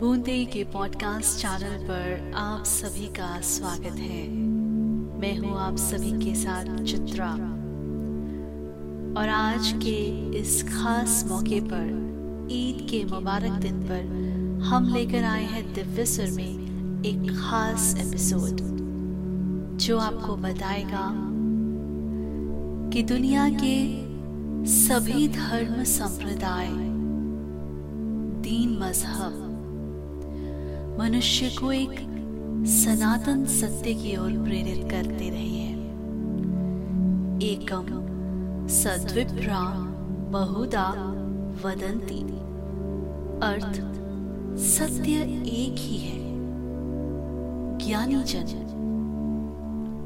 बूंदे के podcast channel पर आप सभी का स्वागत है। मैं हूँ आप सभी के साथ चित्रा। और आज के इस खास मौके पर, ईद के मुबारक दिन पर, हम लेकर आए हैं दिव्य सुर में एक खास एपिसोड जो आपको बताएगा कि दुनिया के सभी धर्म संप्रदाय, दीन मज़हब मनुष्य को एक सनातन सत्य की ओर प्रेरित करते रहे हैं एकम सद्विप्रा बहुदा वदंती। अर्थ, सत्य एक ही है। ज्ञानी जन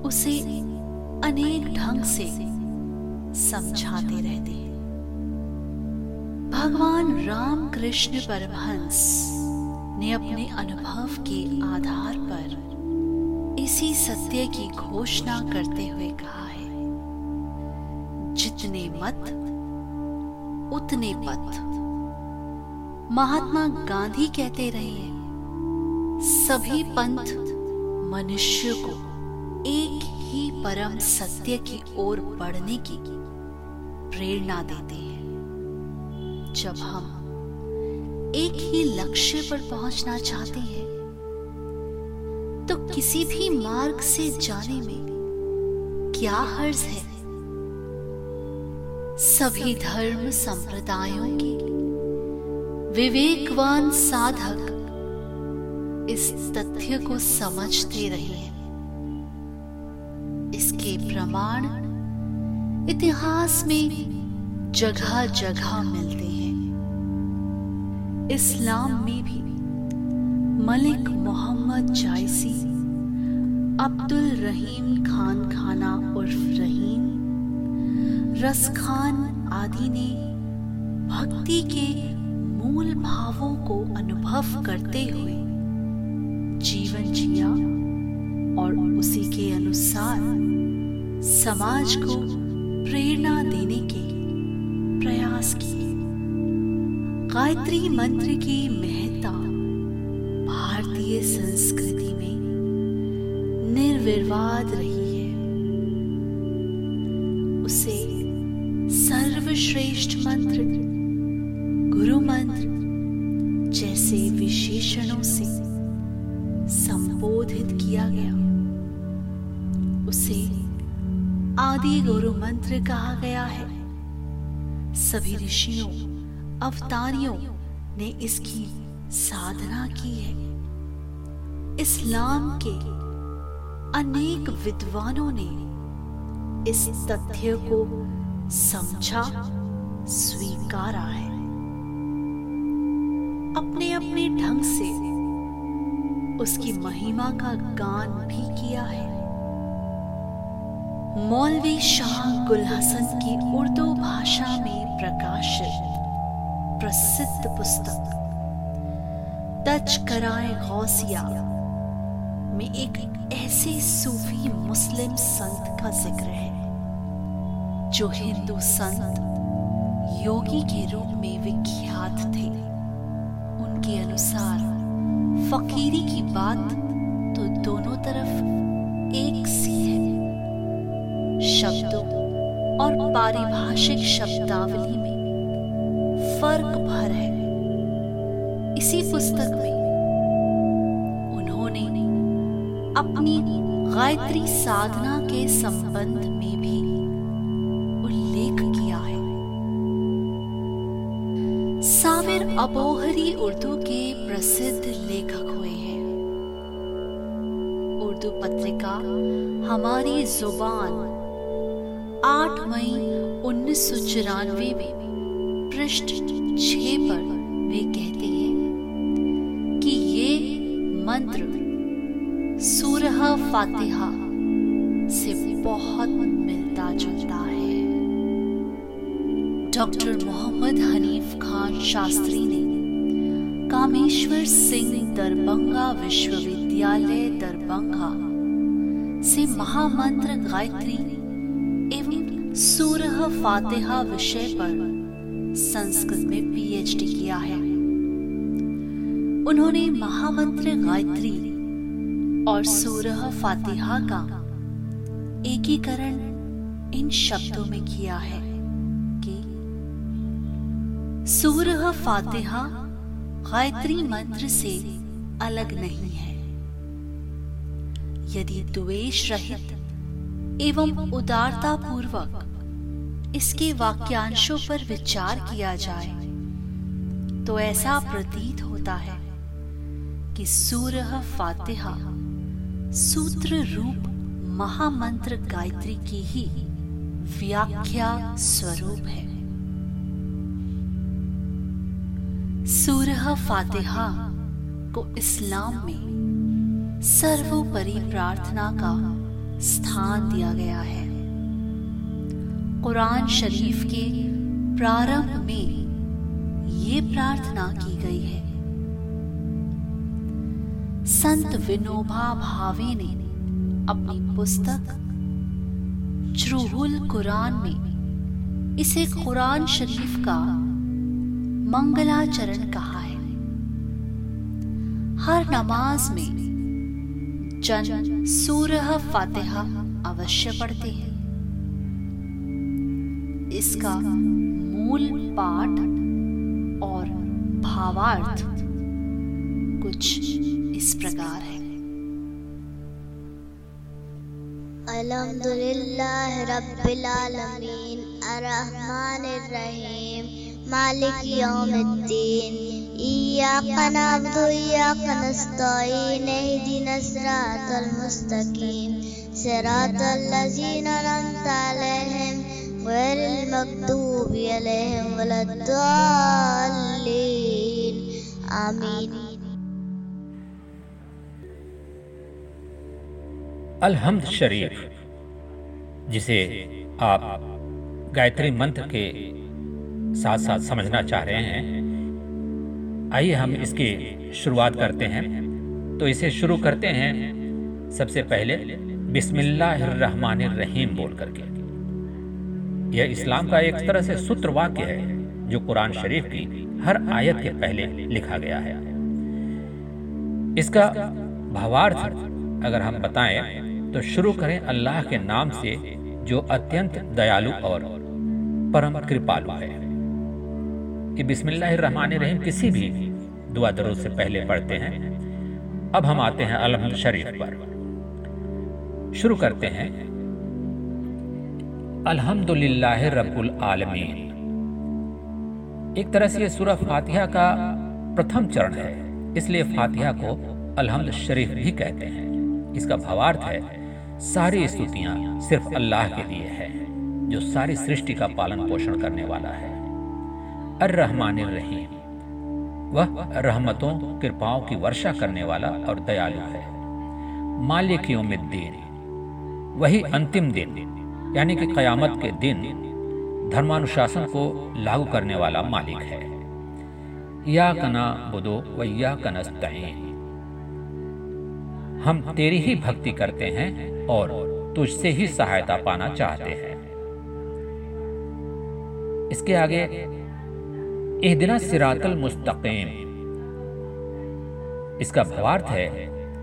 उसे अनेक ढंग से समझाते रहते हैं। भगवान राम कृष्ण परमहंस ने अपने अनुभव के आधार पर इसी सत्य की घोषणा करते हुए कहा है, जितने मत, उतने पथ। महात्मा गांधी कहते रहे हैं, सभी पंथ मनुष्य को एक ही परम सत्य की ओर बढ़ने की प्रेरणा देते हैं, जब हम एक ही लक्ष्य पर पहुँचना चाहते हैं तो किसी भी मार्ग से जाने में क्या हर्ज है? सभी धर्म संप्रदायों के विवेकवान साधक इस तथ्य को समझते रहे हैं। इसके प्रमाण इतिहास में जगह जगह मिलते इस्लाम में भी मलिक मोहम्मद जायसी, अब्दुल रहीम खान खाना उर्फ़ रहीम रस खान आदि ने भक्ति के मूल भावों को अनुभव करते हुए जीवन जिया और उसी के अनुसार समाज को प्रेरणा देने के प्रयास किए। गायत्री मंत्र की महत्ता भारतीय संस्कृति में निर्विवाद रही है। उसे सर्वश्रेष्ठ मंत्र, गुरु मंत्र जैसे विशेषणों से संबोधित किया गया। उसे आदि गुरु मंत्र कहा गया है। सभी ऋषियों अवतारियों ने इसकी साधना की है। इस्लाम के अनेक विद्वानों ने इस तथ्य को समझा, स्वीकारा है। अपने अपने ढंग से उसकी महिमा का गान भी किया है। मौलवी शाह गुल हसन की उर्दू भाषा में प्रकाशित प्रसिद्ध पुस्तक। तज कराए गौसिया। में एक ऐसे सूफी मुस्लिम संत का ज़िक्र है, जो हिंदू संत योगी के रूप में विख्यात थे। उनके अनुसार फकीरी की बात तो दोनों तरफ़ एक सी है। शब्दों और पारिभाषिक शब्दावली में फ़र्क भर है। इसी पुस्तक में उन्होंने अपनी गायत्री साधना के संबंध में भी उल्लेख किया है। साविर अबोहरी उर्दू के प्रसिद्ध लेखक हुए हैं। उर्दू पत्रिका हमारी ज़ुबान 8 मई उन्नीस सौ चौरानवे में पृष्ठ छ पर वे कहते हैं कि ये मंत्र सूरह फातिहा से बहुत मिलता जुलता है। डॉक्टर मोहम्मद हनीफ खान शास्त्री ने कामेश्वर सिंह दरभंगा विश्वविद्यालय दरभंगा से महामंत्र गायत्री एवं सूरह फातिहा विषय पर संस्कृत में पीएचडी किया है। उन्होंने महामंत्र गायत्री और सूरह फातिहा का एकीकरण इन शब्दों में किया है कि सूरह फातिहा गायत्री मंत्र से अलग नहीं है। यदि द्वेष रहित एवं उदारता पूर्वक इसके वाक्यांशों पर विचार किया जाए तो ऐसा प्रतीत होता है कि सूरह फातिहा, सूत्र रूप महामंत्र गायत्री की ही व्याख्या स्वरूप है। सूरह फातिहा को इस्लाम में सर्वोपरि प्रार्थना का स्थान दिया गया है। कुरान शरीफ के प्रारंभ में ये प्रार्थना की गई है। संत विनोबा भावे ने अपनी पुस्तक चरूहुल कुरान में इसे कुरान शरीफ का मंगलाचरण कहा है। हर नमाज़ में जन सूरह फातिहा अवश्य पढ़ते हैं। इसका मूल पाठ और भावार्थ कुछ इस प्रकार है। अल्हम्दुलिल्लाह रब्बिल आलमीन अर्रहमानिर रहीम, मालिक यौमिद्दीन। इय्याका नअबुदु व इय्याका नस्तईन इहदिनस सिरातल मुस्तकीम। सिरातल लज़ीना गैरिल मग़दूबि अलैहिम वलद्दाल्लीन आमीन। अलहम्द शरीफ, जिसे आप गायत्री मंत्र के साथ साथ समझना चाह रहे हैं, आइए हम इसकी शुरुआत करते हैं। तो इसे शुरू करते हैं सबसे पहले बिस्मिल्लाहिर्रहमानिर्रहीम बोल करके यह इस्लाम का एक तरह से सूत्र वाक्य है, जो कुरान शरीफ की हर आयत के पहले लिखा गया है। इसका भावार्थ अगर हम बताएँ तो शुरू करें अल्लाह के नाम से, जो अत्यंत दयालु और परम कृपालु है। कि बिस्मिल्लाहिर्रहमानिर्रहीम किसी भी दुआ दरूद से पहले पढ़ते हैं। अब हम आते हैं अलहमद शरीफ पर। शुरू करते हैं। अल्हम्दुलिल्लाह रब्बुल आलमीन। एक तरह से यह सूरह फातिहा का प्रथम चरण है। इसलिए फातिहा को अलहमद शरीफ भी कहते हैं। इसका भावार्थ है, सारी स्तुतियाँ सिर्फ़ अल्लाह के लिए है, जो सारी सृष्टि का पालन पोषण करने वाला है। अर्रहमान रहीम। वह रहमतों, कृपाओं की वर्षा करने वाला और दयालु है। मालिक योमिद्दीन वही अंतिम दिन। यानी कि कयामत के दिन धर्मानुशासन को लागू करने वाला मालिक है। या कना बुदो व या कनस्तईन हम तेरी ही भक्ति करते हैं और तुझसे ही सहायता पाना चाहते हैं। इसके आगे इह दिना सिरातल मुस्तकीम। इसका भावार्थ है,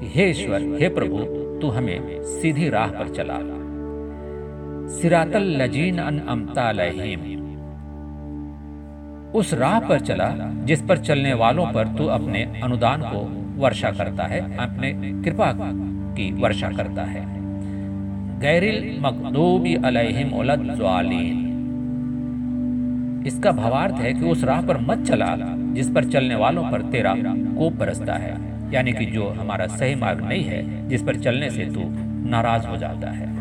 हे ईश्वर, हे प्रभु, तू हमें सीधी राह पर चला। सिरातल लजीन अन अमता लहीम। उस राह पर चला, जिस पर चलने वालों पर तू अपने अनुदान को वर्षा करता है, अपने कृपा की वर्षा करता है। गैरिल मकदूबी अलैहिम उलद्वालीन। इसका भावार्थ है कि उस राह पर मत चला, जिस पर चलने वालों पर तेरा कोप बरसता है, यानी कि जो हमारा सही मार्ग नहीं है, जिस पर चलने से तू नाराज़ हो जाता है।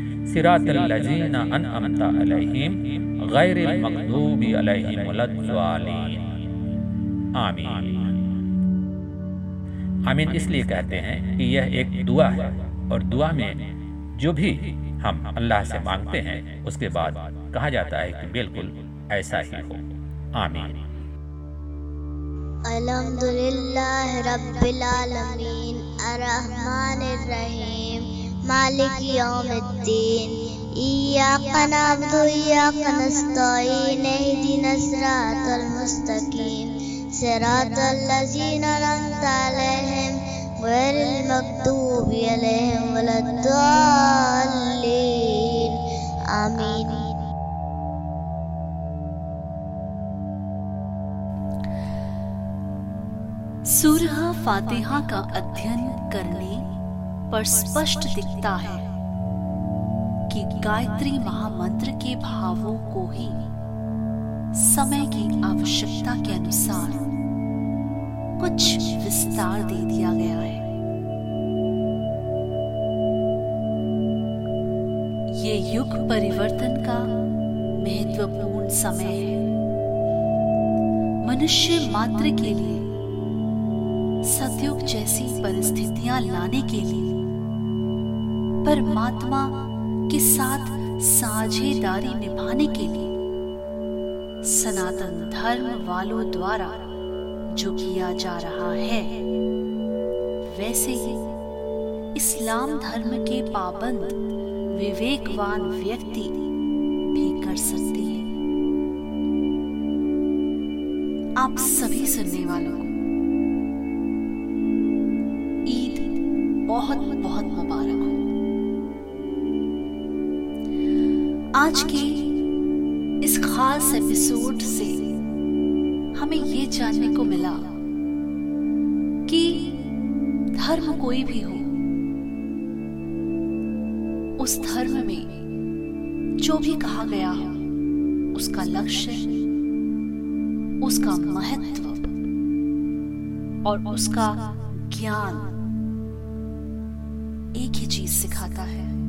सिरातल लज़ीना अनअमता अलैहिम गैरिल मग़दूबि अलैहिम वलद्दालीन आमीन। आमीन इसलिए कहते हैं कि यह एक दुआ है और दुआ में जो भी हम अल्लाह से मांगते हैं, उसके बाद कहा जाता है कि बिल्कुल ऐसा ही हो। आमीन। अल्हम्दुलिल्लाह रब्बिल आलमीन अर्रहमानिर रहीम। मालिक यौमिद्दीन। इय्याका नअबुदु व इय्याका नस्तईन इहदिना सिरातल मुस्तकीम। सिरातल लज़ीना अनअमता अलैहिम गैरिल मग़दूबि अलैहिम वलद्दाल्लीन आमीन। सूरह फातिहा का अध्ययन करने पर स्पष्ट दिखता है कि गायत्री महामंत्र के भावों को ही समय की आवश्यकता के अनुसार कुछ विस्तार दे दिया गया है। ये युग परिवर्तन का महत्वपूर्ण समय है। मनुष्य मात्र के लिए, सतयुग जैसी परिस्थितियाँ लाने के लिए परमात्मा के साथ साझेदारी निभाने के लिए सनातन धर्म वालों द्वारा जो किया जा रहा है, वैसे ही इस्लाम धर्म के पाबंद विवेकवान व्यक्ति भी कर सकते हैं। आप सभी सुनने वालों को ईद बहुत बहुत मुबारक। आज के इस खास एपिसोड से हमें ये जानने को मिला कि धर्म कोई भी हो, उस धर्म में जो भी कहा गया हो, उसका लक्ष्य, उसका महत्व और उसका ज्ञान एक ही चीज़ सिखाता है।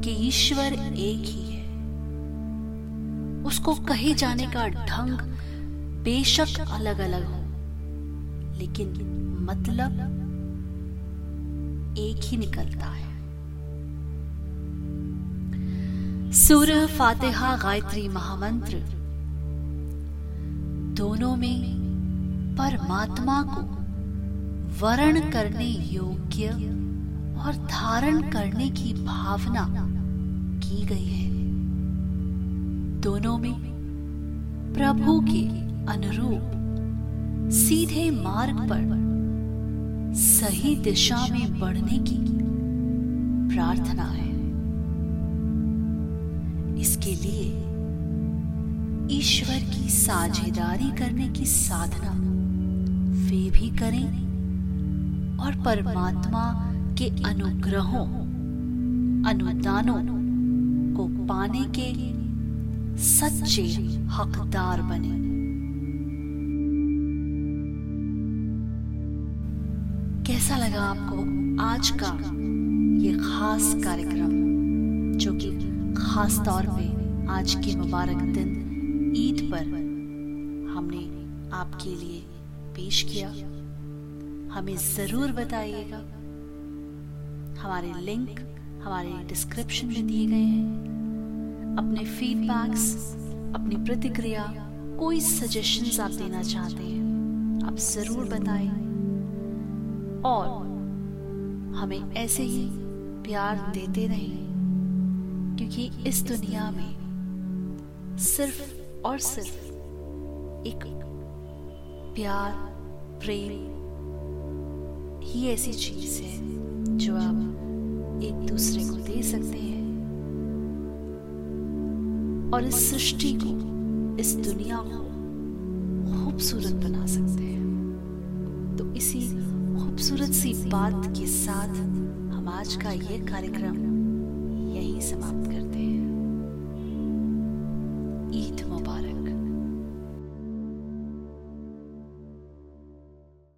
कि ईश्वर एक ही है। उसको कहे जाने का ढंग बेशक अलग अलग हो, लेकिन मतलब एक ही निकलता है। सूर्य फातिहा, गायत्री महामंत्र। दोनों में परमात्मा को वर्ण करने योग्य और धारण करने की भावना की गई है। दोनों में प्रभु के अनुरूप सीधे मार्ग पर सही दिशा में बढ़ने की प्रार्थना है। इसके लिए ईश्वर की साझेदारी करने की साधना वे भी करें और परमात्मा के अनुग्रहों, अनुदानों को पाने के सच्चे हकदार बने। कैसा लगा आपको आज का ये खास कार्यक्रम, जो कि खास तौर पे आज के मुबारक दिन ईद पर हमने आपके लिए पेश किया? हमें ज़रूर बताइएगा। हमारे लिंक हमारे डिस्क्रिप्शन में दिए गए हैं। अपने फीडबैक्स अपनी प्रतिक्रिया, कोई सजेशंस आप देना चाहते हैं, आप ज़रूर बताएँ। और हमें ऐसे ही प्यार देते रहें, क्योंकि इस दुनिया में सिर्फ़ और सिर्फ़ एक प्यार, प्रेम ही ऐसी चीज़ है जो आप सकते हैं। और इस सृष्टि को, इस दुनिया को खूबसूरत बना सकते हैं। तो इसी खूबसूरत सी बात के साथ हम आज का ये कार्यक्रम यही समाप्त करते हैं।